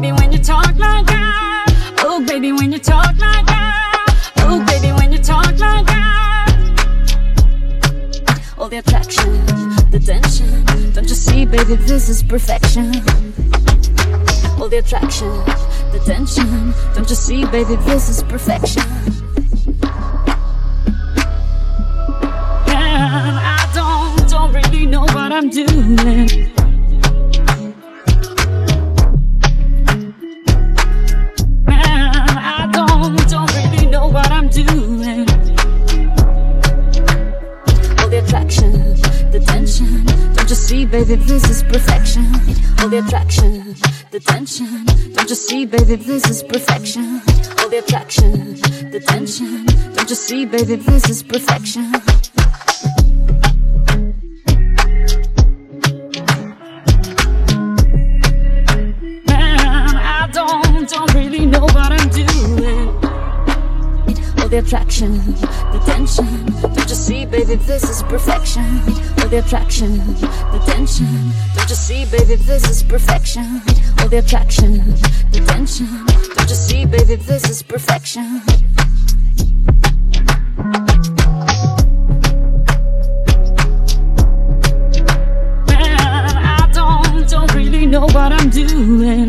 baby, when you talk like that. Oh, baby, when you talk like that. Oh, baby, when you talk like that. All the attraction, the tension. Don't you see, baby, this is perfection. All the attraction, the tension. Don't you see, baby, this is perfection. See, baby, this is perfection. All the attraction, the tension. Don't you see, baby, this is perfection. All the attraction, the tension. Don't you see, baby, this is perfection. Man, I don't, don't really know what I'm doing. All the attraction, the tension. Baby, this is perfection. All the attraction, the tension. Don't you see, baby, this is perfection. All the attraction, the tension. Don't you see, baby, this is perfection. Man, I don't, don't really know what I'm doing.